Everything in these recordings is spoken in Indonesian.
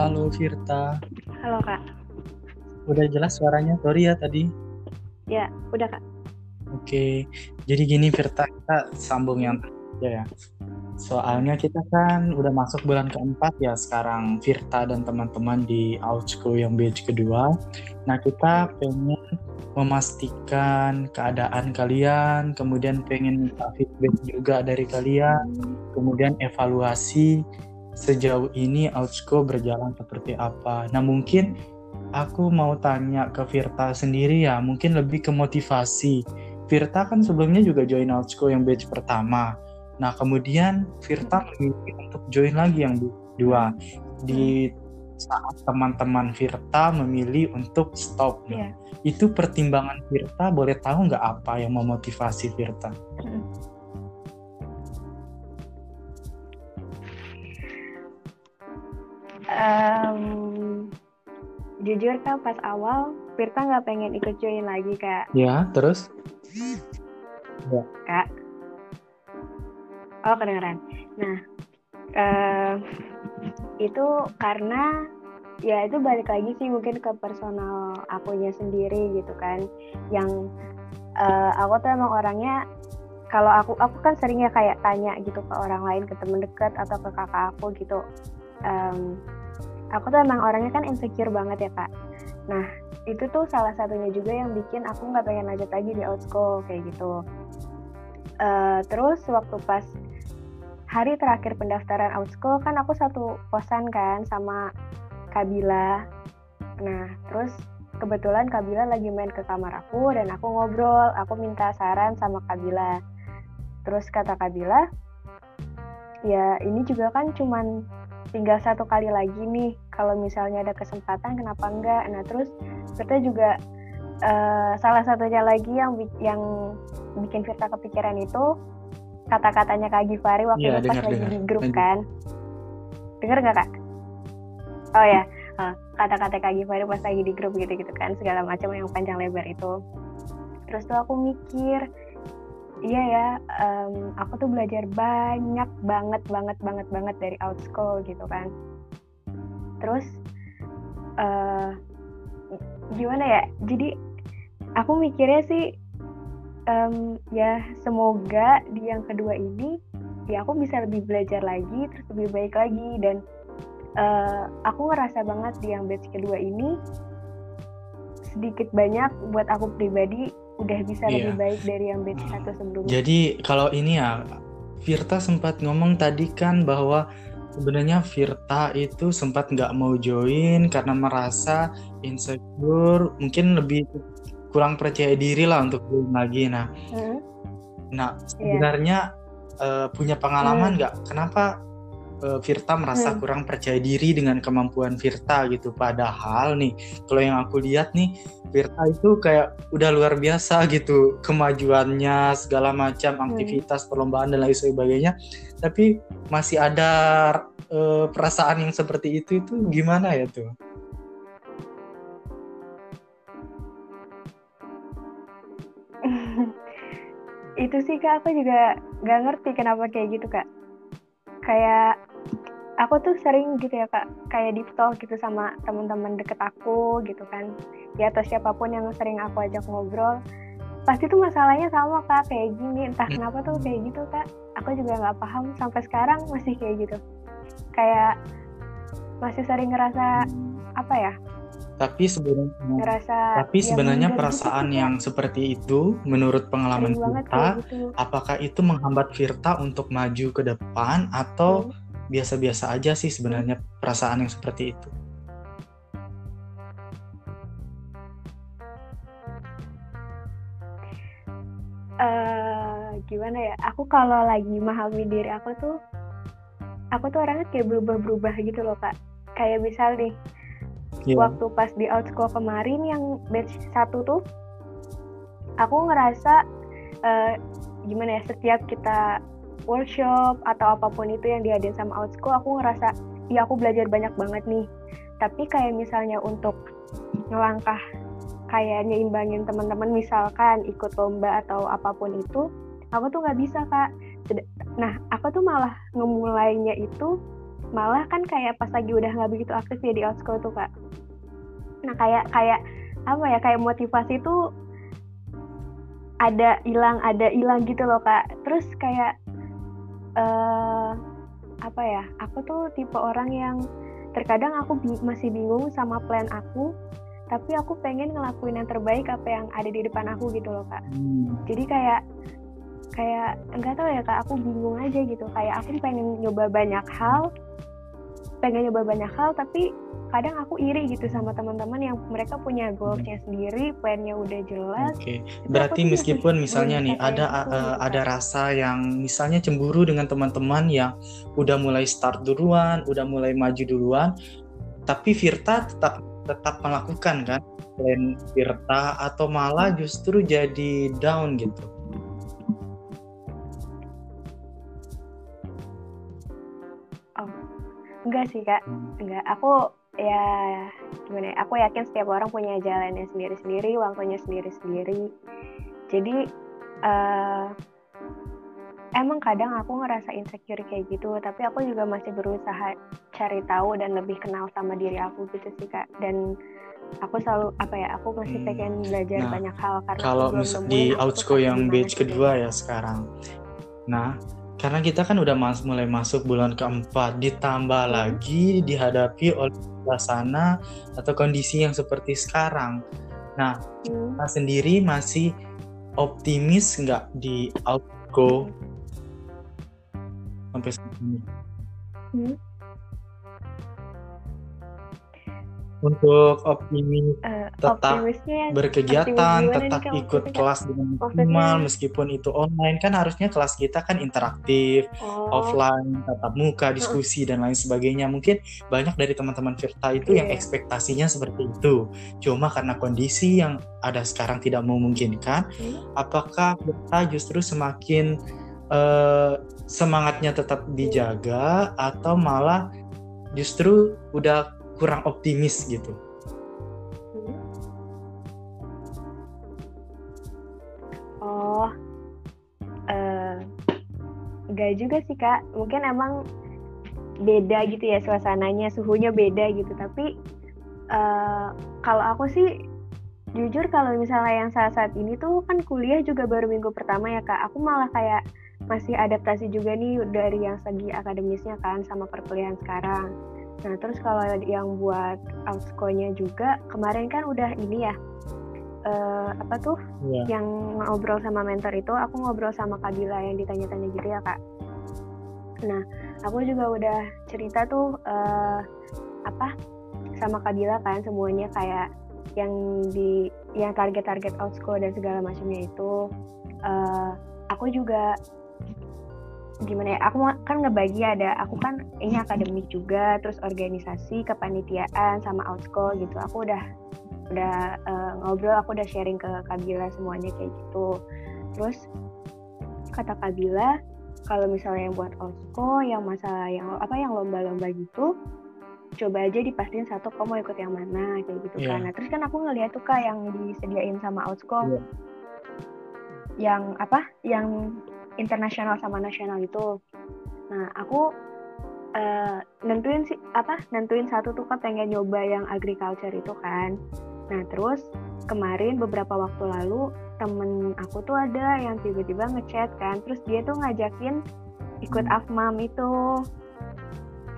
Halo Firta. Halo kak. Udah jelas suaranya? Sorry ya tadi. Ya, udah kak. Oke, jadi gini Firta, kita sambung yang ya. Soalnya kita kan udah masuk bulan keempat ya sekarang Firta dan teman-teman di Outsco yang batch kedua. Nah kita pengen memastikan keadaan kalian, kemudian pengen minta feedback juga dari kalian, kemudian evaluasi sejauh ini Outsco berjalan seperti apa. Nah mungkin aku mau tanya ke Virta sendiri ya, mungkin lebih ke motivasi. Virta kan sebelumnya juga join Outsco yang batch pertama. Nah kemudian Virta memilih untuk join lagi yang dua. Di saat teman-teman Virta memilih untuk stop. Yeah. Itu pertimbangan Virta boleh tahu nggak apa yang memotivasi Virta? Um, jujur kan pas awal Virta nggak pengen ikut join lagi kak. Ya terus? Ya. Kak. Oh kedengeran. Nah uh, itu karena ya itu balik lagi sih mungkin ke personal akunya sendiri gitu kan yang uh, aku tuh emang orangnya kalau aku aku kan seringnya kayak tanya gitu ke orang lain ke temen deket atau ke kakak aku gitu um, aku tuh emang orangnya kan insecure banget ya kak nah itu tuh salah satunya juga yang bikin aku nggak pengen lanjut lagi di outschool kayak gitu uh, terus waktu pas hari terakhir pendaftaran outschool kan aku satu kosan kan sama Kabila. Nah, terus kebetulan Kabila lagi main ke kamar aku dan aku ngobrol, aku minta saran sama Kabila. Terus kata Kabila, ya ini juga kan cuman tinggal satu kali lagi nih. Kalau misalnya ada kesempatan, kenapa enggak? Nah, terus kita juga uh, salah satunya lagi yang yang bikin Firta kepikiran itu kata-katanya Kak Givari waktu ya, itu pas lagi di grup Lanjut. kan. Dengar nggak kak? Oh ya, kata-kata Kak Givari pas lagi di grup gitu-gitu kan, segala macam yang panjang lebar itu. Terus tuh aku mikir, iya ya, um, aku tuh belajar banyak banget banget banget banget dari outschool gitu kan. Terus uh, gimana ya? Jadi aku mikirnya sih um, ya semoga di yang kedua ini ya aku bisa lebih belajar lagi terus lebih baik lagi dan uh, aku ngerasa banget di yang batch kedua ini sedikit banyak buat aku pribadi udah bisa iya. lebih baik dari yang batch satu sebelumnya. Jadi kalau ini ya Virta sempat ngomong tadi kan bahwa sebenarnya Virta itu sempat nggak mau join karena merasa insecure, mungkin lebih kurang percaya diri lah untuk belum lagi nah hmm. nah iya. sebenarnya yeah. uh, punya pengalaman hmm. nggak hmm. kenapa uh, Virta merasa hmm. kurang percaya diri dengan kemampuan Virta gitu. Padahal nih kalau yang aku lihat nih Virta itu kayak udah luar biasa gitu. Kemajuannya segala macam hmm. aktivitas perlombaan dan lain sebagainya. Tapi masih ada uh, perasaan yang seperti itu itu gimana ya tuh? Itu sih kak aku juga gak ngerti kenapa kayak gitu kak. Kayak aku tuh sering gitu ya kak. Kayak deep talk gitu sama teman-teman deket aku gitu kan. Ya atau siapa pun yang sering aku ajak ngobrol pasti tuh masalahnya sama kak. Kayak gini entah hmm. kenapa tuh kayak gitu kak. Aku juga nggak paham sampai sekarang masih kayak gitu. Kayak masih sering ngerasa apa ya? Tapi sebenarnya Ngerasa tapi sebenarnya perasaan gitu, yang seperti itu menurut pengalaman Virta, gitu. apakah itu menghambat Virta untuk maju ke depan atau hmm. Biasa-biasa aja sih sebenarnya perasaan yang seperti itu? Uh, gimana ya? Aku kalau lagi memahami diri aku tuh, aku tuh orangnya kayak berubah-berubah gitu loh kak. Kayak misal nih, yeah. waktu pas di outschool kemarin yang batch satu tuh aku ngerasa uh, gimana ya setiap kita workshop atau apa pun itu yang diadain sama outschool aku ngerasa ya aku belajar banyak banget nih. Tapi kayak misalnya untuk ngelangkah kayak nyimbangin teman-teman misalkan ikut lomba atau apa pun itu aku tuh nggak bisa kak. Nah aku tuh malah ngemulainya itu malah kan kayak pas lagi udah nggak begitu aktif ya di Outsko tuh kak. Nah kayak kayak apa ya kayak motivasi tuh ada hilang ada hilang gitu loh kak. Terus kayak uh, apa ya aku tuh tipe orang yang terkadang aku bi masih bingung sama plan aku tapi aku pengen ngelakuin yang terbaik apa yang ada di depan aku gitu loh kak hmm. jadi kayak kayak enggak tahu ya kak aku bingung aja gitu kayak aku pengen nyoba banyak hal pengen nyoba banyak hal tapi kadang aku iri gitu sama teman-teman yang mereka punya goalsnya sendiri, plannya udah jelas. Oke, okay. berarti meskipun misalnya nih ada uh, ada rasa yang misalnya cemburu dengan teman-teman yang udah mulai start duluan, udah mulai maju duluan, tapi Virta tetap tetap melakukan kan plan Virta atau malah justru jadi down gitu. Enggak sih kak, enggak. Aku ya gimana ya aku yakin setiap orang punya jalannya sendiri-sendiri waktunya sendiri-sendiri. Jadi uh, emang kadang aku ngerasa insecure kayak gitu tapi aku juga masih berusaha cari tahu dan lebih kenal sama diri aku gitu sih kak. Dan aku selalu apa ya aku masih hmm. pengen belajar nah, banyak hal karena kalau di Outsco yang batch kedua ya sekarang. Nah karena kita kan udah mas mulai masuk bulan keempat ditambah hmm. lagi dihadapi oleh suasana atau kondisi yang seperti sekarang nah hmm. kita sendiri masih optimis nggak di outgo sampai saat ini hmm? Untuk optimis uh, tetap berkegiatan, tetap ikut kelas dengan maksimal meskipun itu online kan harusnya kelas kita kan interaktif, oh. offline, tatap muka, diskusi dan lain sebagainya. Mungkin banyak dari teman-teman Virta itu yeah. yang iya. ekspektasinya seperti itu. Cuma karena kondisi yang ada sekarang tidak memungkinkan, hmm. apakah Virta justru semakin uh, semangatnya tetap dijaga atau malah justru udah kurang optimis gitu. Oh, uh, juga sih kak. Mungkin emang beda gitu ya suasananya, suhunya beda gitu. Tapi uh, kalau aku sih jujur kalau misalnya yang saat-saat ini tuh kan kuliah juga baru minggu pertama ya kak. Aku malah kayak masih adaptasi juga nih dari yang segi akademisnya kan sama perkuliahan sekarang. Nah, terus kalau yang buat Ausko-nya juga kemarin kan udah ini ya. Uh, apa tuh yeah. yang ngobrol sama mentor itu aku ngobrol sama Kabila yang ditanya-tanya gitu ya kak. Nah aku juga udah cerita tuh uh, apa sama Kabila kan semuanya kayak yang di yang target-target Ausko dan segala macamnya itu uh, aku juga gimana ya aku kan ngebagi ada aku kan ini akademik juga terus organisasi kepanitiaan sama outsko gitu aku udah udah uh, ngobrol aku udah sharing ke Kabila semuanya kayak gitu terus kata Kabila kalau misalnya yang buat outsko yang masalah yang apa yang lomba-lomba gitu coba aja dipastiin satu kok mau ikut yang mana kayak gitu yeah. kan nah, terus kan aku ngeliat tuh kak yang disediain sama outsko yeah. yang apa yang internasional sama nasional itu nah aku uh, nentuin sih apa nentuin satu tuh kan pengen nyoba yang agriculture itu kan. Nah terus kemarin beberapa waktu lalu temen aku tuh ada yang tiba-tiba ngechat kan. Terus dia tuh ngajakin ikut afmam itu.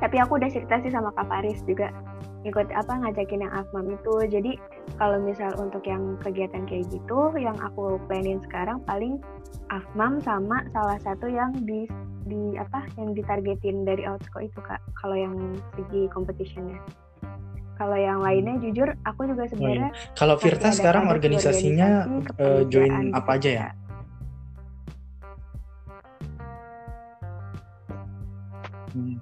Tapi aku udah cerita sih sama Kak Faris juga ikut apa ngajakin yang afmam itu. Jadi kalau misal untuk yang kegiatan kayak gitu yang aku planin sekarang paling afmam sama salah satu yang di di apa yang ditargetin dari outsko itu kak. Kalau yang segi competitionnya. Kalau yang lainnya jujur aku juga sebenarnya oh, iya. kalau Virta sekarang organisasinya organisasi, uh, join apa aja ya? Hmm.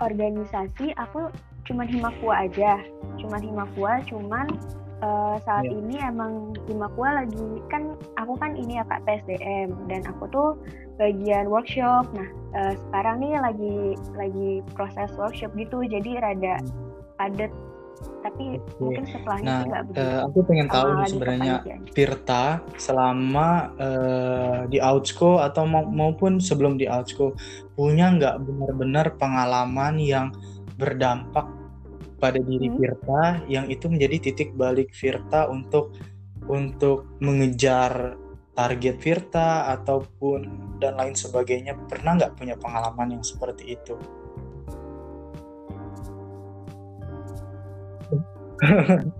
Organisasi aku cuman Himakua aja cuman Himakua cuman uh, saat yeah. ini emang Himakua lagi kan aku kan ini ya kak PSDM dan aku tuh bagian workshop nah uh, sekarang nih lagi lagi proses workshop gitu jadi rada padat tapi Oke. mungkin setelahnya Nah, nggak begitu eh, aku pengen tahu sebenarnya. Tirta selama eh, di Outsco atau mau- maupun sebelum di Outsco punya nggak benar-benar pengalaman yang berdampak pada diri Hmm. Virta yang itu menjadi titik balik Virta untuk untuk mengejar target Virta ataupun dan lain sebagainya pernah nggak punya pengalaman yang seperti itu?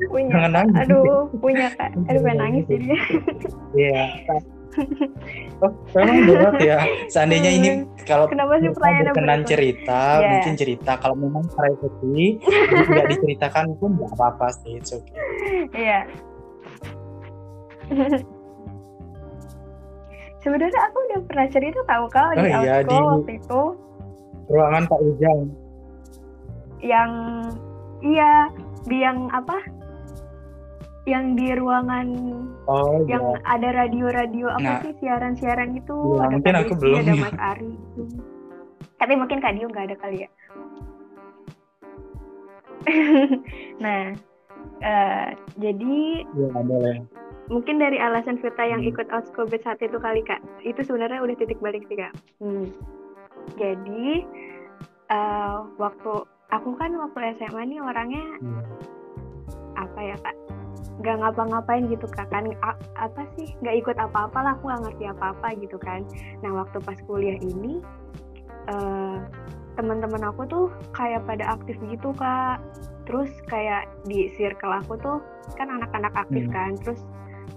punya Jangan Kak. nangis. aduh punya kak aduh pengen nangis jadi Iya. Oh, memang berat ya. Seandainya ini kalau Kenapa sih berkenan cerita, Iya. mungkin cerita. Kalau memang privacy, tidak diceritakan pun nggak apa-apa sih. It's okay. Iya. Sebenarnya aku udah pernah cerita tahu kau di Oh iya, Outsko di- waktu itu Ruangan Pak Ujang. yang iya di yang apa? Yang di ruangan Oh yang iya. ada radio-radio apa Nah. sih siaran-siaran itu Iya, ada mungkin Kak aku Desi, belum ada ya. Mas Ari itu. Tapi mungkin Kak Dio nggak ada kali ya. nah, eh, jadi Iya, boleh. mungkin dari alasan Vita yang Hmm. ikut Outskobet saat itu kali kak itu sebenarnya udah titik balik sih kak Hmm. jadi eh, waktu aku kan waktu SMA nih orangnya Iya. apa ya kak nggak ngapa-ngapain gitu kak kan? A- apa sih? Nggak ikut apa-apa lah aku nggak ngerti apa-apa gitu kan. Nah waktu pas kuliah ini eh, teman-teman aku tuh kayak pada aktif gitu kak. Terus kayak di circle aku tuh kan anak-anak aktif Hmm. kan terus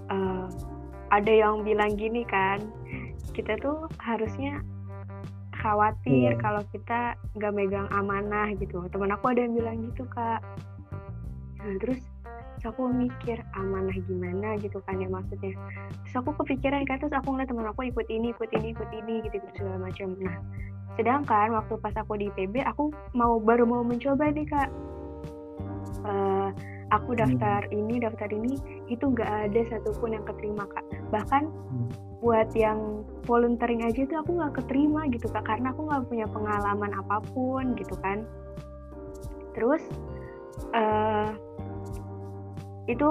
eh, ada yang bilang gini kan kita tuh harusnya khawatir Iya. kalau kita nggak megang amanah gitu. Teman aku ada yang bilang gitu kak. Nah, terus terus aku mikir amanah gimana? gitu kan ya maksudnya. Terus aku kepikiran kan terus aku ngeliat teman aku ikut ini ikut ini ikut ini gitu, gitu segala macam. Nah sedangkan waktu pas aku di PB aku mau baru mau mencoba nih kak. Eh, aku daftar ini daftar ini itu nggak ada satupun yang keterima kak. Bahkan Hmm. buat yang volunteering aja tuh aku nggak keterima gitu kak karena aku nggak punya pengalaman apa pun gitu kan. Terus eh itu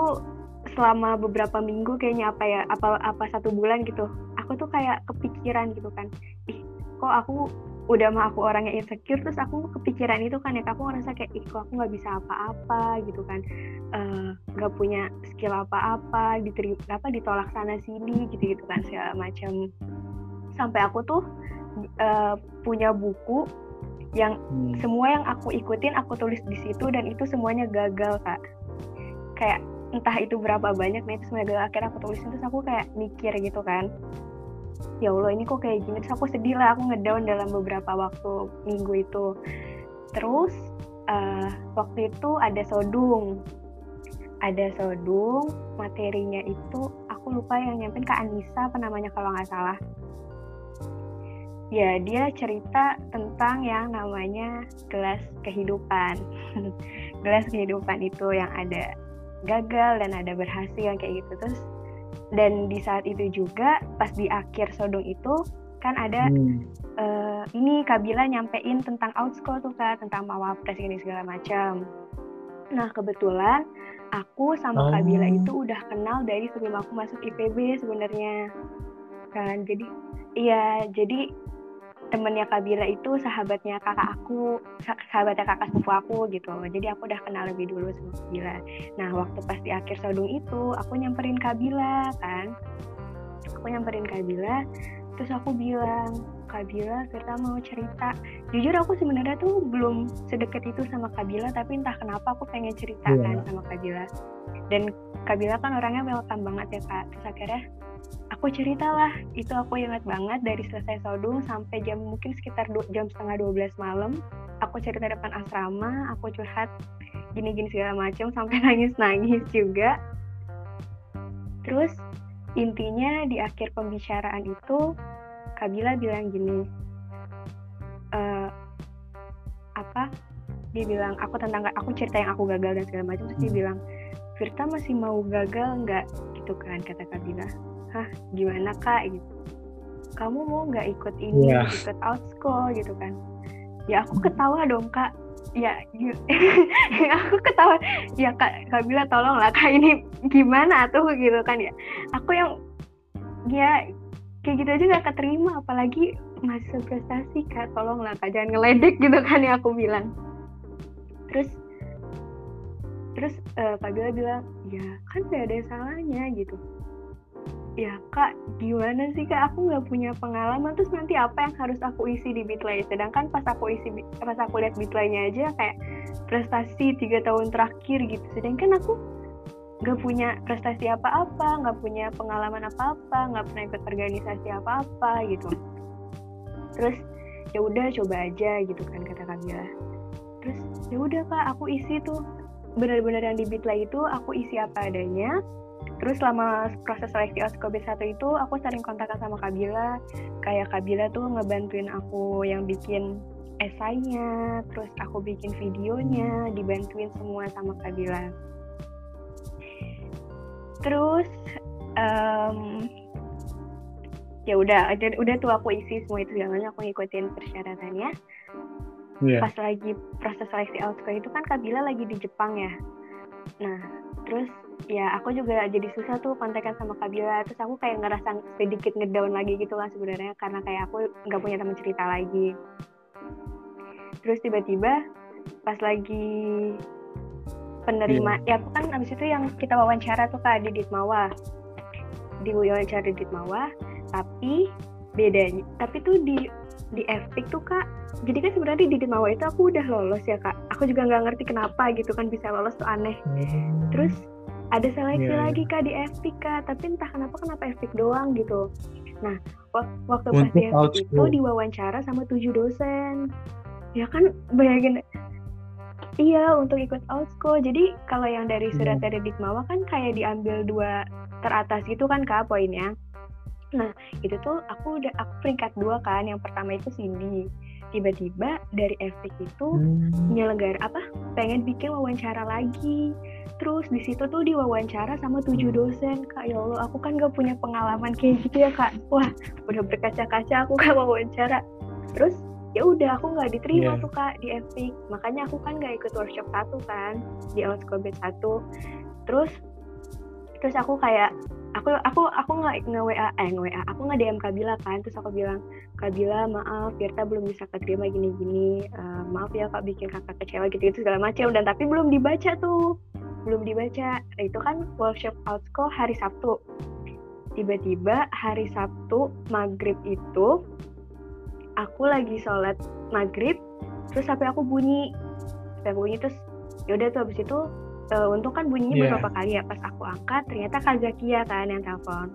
selama beberapa minggu kayaknya apa ya apa apa satu bulan gitu aku tuh kayak kepikiran gitu kan. Ih kok aku udah mah aku orangnya insecure terus aku kepikiran itu kan ya aku ngerasa kayak ih kok aku nggak bisa apa-apa gitu kan. Eh, nggak punya skill apa-apa diterima apa ditolak sana sini gitu gitu kan segala macam sampai aku tuh eh, punya buku yang Hmm. semua yang aku ikutin aku tulis di situ dan itu semuanya gagal kak kayak entah itu berapa banyak nah itu gagal akhirnya aku tulisin terus aku kayak mikir gitu kan. Ya Allah ini kok kayak gini? Terus aku sedih lah aku ngedown dalam beberapa waktu minggu itu. Terus eh, waktu itu ada sodung. Ada sodung materinya itu aku lupa yang nyampein Kak Anissa apa namanya kalau nggak salah. Ya dia cerita tentang yang namanya gelas kehidupan. Gelas kehidupan itu yang ada gagal dan ada berhasil kayak gitu terus dan di saat itu juga pas di akhir sodong itu kan ada Hmm. eh, ini Kabila nyampein tentang outscore tuh kak tentang mawapres ini segala macam nah kebetulan aku sama Oh. Kabila itu udah kenal dari sebelum aku masuk IPB sebenarnya kan jadi iya jadi temennya Kabila itu sahabatnya kakak aku sa- sahabatnya kakak sepupu aku gitu. Jadi aku udah kenal lebih dulu sama Kabila nah waktu pas di akhir sodung itu aku nyamperin Kabila kan? Aku nyamperin Kabila terus aku bilang Kabila kita mau cerita. Jujur aku sebenarnya tuh belum sedekat itu sama Kabila tapi entah kenapa aku pengen cerita Iya. kan sama Kabila dan Kabila kan orangnya welcome banget ya kak. Terus akhirnya aku ceritalah itu aku ingat banget dari selesai sodung sampai jam mungkin sekitar du- jam setengah 12 malam. Aku cerita depan asrama aku curhat gini-gini segala macam sampai nangis-nangis juga. Terus intinya di akhir pembicaraan itu Kabila bilang gini "Eh, apa dia bilang aku tentang aku cerita yang aku gagal dan segala macam terus dia Hmm. bilang Virta masih mau gagal nggak? Gitu kan kata Kabila hah gimana kak? gitu. Kamu mau nggak ikut ini Iya. ikut outsco gitu kan. Ya aku ketawa dong kak. Ya aku ketawa. Ya kak kak Bila tolong lah kak ini gimana tuh? gitu kan ya. Aku yang ya kayak gitu aja gak keterima apalagi masih prestasi kak. Tolong lah kak jangan ngeledek gitu kan ya aku bilang. Terus terus uh, Kak Bila bilang ya kan gak ada salahnya gitu ya kak gimana sih kak? Aku nggak punya pengalaman. Terus nanti apa yang harus aku isi di Bitlay sedangkan pas aku isi pas aku lihat Bitlaynya aja kayak prestasi tiga tahun terakhir gitu. Sedangkan aku nggak punya prestasi apa-apa nggak punya pengalaman apa-apa nggak pernah ikut organisasi apa-apa gitu. Terus ya udah coba aja gitu kan kata Kamila. Terus ya udah kak aku isi tuh. Benar-benar yang di Bitlay itu aku isi apa adanya Terus selama proses seleksi Osko B1 itu aku sering kontak sama Kabila. Kayak Kabila tuh ngebantuin aku yang bikin esainya, terus aku bikin videonya, dibantuin semua sama Kabila. Terus um, ya udah udah tuh aku isi semua itu jalannya aku ngikutin persyaratannya. Yeah. Pas lagi proses seleksi Osko itu kan Kabila lagi di Jepang ya. Nah, terus ya aku juga jadi susah tuh kontekan sama Kabila terus aku kayak ngerasa sedikit ngedown lagi gitu lah sebenarnya karena kayak aku nggak punya teman cerita lagi. Terus tiba-tiba pas lagi penerima yeah. ya aku kan abis itu yang kita wawancara tuh kak di Ditmawa di wawancara di Ditmawa tapi bedanya tapi tuh di di FPIC tuh kak. Jadi kan sebenarnya di Ditmawa itu aku udah lolos ya kak. Aku juga nggak ngerti kenapa gitu kan bisa lolos tuh aneh. Hmm. terus ada seleksi yeah. Iya. lagi kak di FPIC kak. Tapi entah kenapa kenapa FPIC doang gitu. Nah waktu pas di FPIC itu diwawancara sama tujuh dosen. Ya kan bayangin. Iya untuk ikut outsko jadi kalau yang dari iya. surat dari Dikmawa kan kayak diambil dua teratas gitu kan kak poinnya nah itu tuh aku udah aku peringkat dua kan. Yang pertama itu Cindy. Tiba-tiba dari FPIC itu hmm. nyelenggara apa? Pengen bikin wawancara lagi. Terus di situ tuh diwawancara sama tujuh hmm. dosen. Kak ya allah aku kan gak punya pengalaman kayak gitu ya kak. Wah udah berkaca-kaca aku gak wawancara. Terus ya udah aku nggak diterima yeah. tuh kak di FPIC makanya aku kan nggak ikut workshop satu kan di Outskobet satu. Terus terus aku kayak aku aku aku nggak nge WA eh nge WA aku nggak DM Kabila kan terus aku bilang Kabila maaf Firta belum bisa keterima gini gini uh, maaf ya kak bikin kakak kecewa gitu gitu segala macam dan tapi belum dibaca tuh belum dibaca. Itu kan workshop outsko hari Sabtu. Tiba-tiba hari Sabtu maghrib itu aku lagi sholat maghrib terus sampai aku bunyi. Sampai bunyi terus yaudah tuh habis itu uh, untuk kan bunyinya yeah. beberapa kali ya. Pas aku angkat ternyata Kak Zakia kan yang telepon.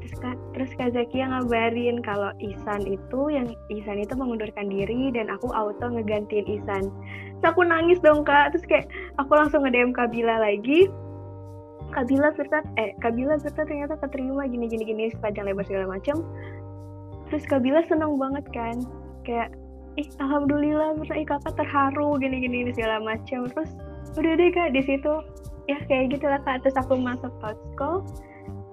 Terus kak terus kak Zakia ngabarin kalau Isan itu yang Isan itu mengundurkan diri dan aku auto ngegantiin Isan terus aku nangis dong kak. Terus kayak aku langsung nge DM Kabila lagi. Kabila serta eh Kabila serta ternyata keterima gini gini gini sepanjang lebar segala macam terus Kabila seneng banget kan. Kayak ih alhamdulillah terus ih kakak terharu gini gini segala macam terus udah deh kak di situ ya kayak gitulah kak terus aku masuk Outsko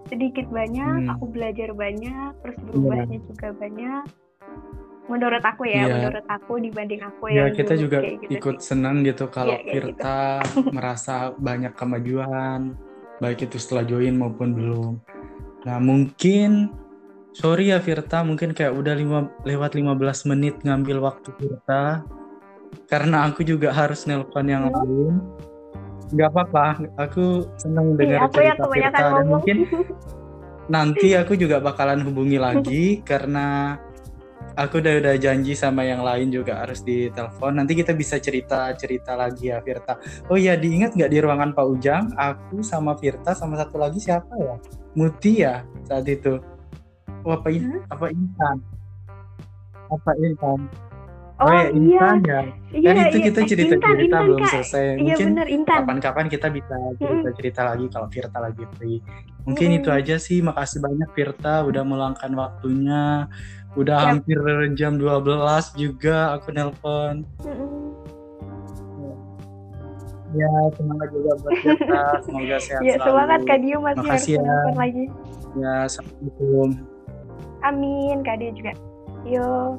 sedikit banyak hmm. aku belajar banyak terus berubahnya yeah. juga banyak menurut aku ya yeah. menurut aku dibanding aku ya kita juga gitu ikut sih. senang gitu kalau yeah, Firta gitu. merasa banyak kemajuan baik itu setelah join maupun belum nah mungkin sorry ya Firta mungkin kayak udah lima, lewat 15 menit ngambil waktu Firta karena aku juga harus nelpon yang lain. Nggak apa-apa aku senang dengar aku cerita Firta dan mungkin nanti aku juga bakalan hubungi lagi karena aku udah udah janji sama yang lain juga harus ditelepon. Nanti kita bisa cerita cerita lagi ya Firta. Oh iya diingat nggak di ruangan Pak Ujang? Aku sama Firta sama satu lagi siapa ya? Muti ya saat itu. Oh, apa ini hmm? apa Intan? Apa Intan Oh, oh ya, Intan iya. ya. Kan iya, itu iya. kita cerita-cerita belum Kak. selesai. Iya, Mungkin kapan-kapan kita bisa cerita-cerita lagi kalau Firta lagi free. Mungkin itu aja sih. Makasih banyak Firta udah meluangkan waktunya. Udah yep. hampir jam 12 juga aku nelpon. Ya, semangat juga buat Firta. Semoga sehat ya, selalu. semangat Kak Dio masih Makasih harus ya. lagi. Ya, Assalamualaikum. Amin, Kak Dio juga. Yo.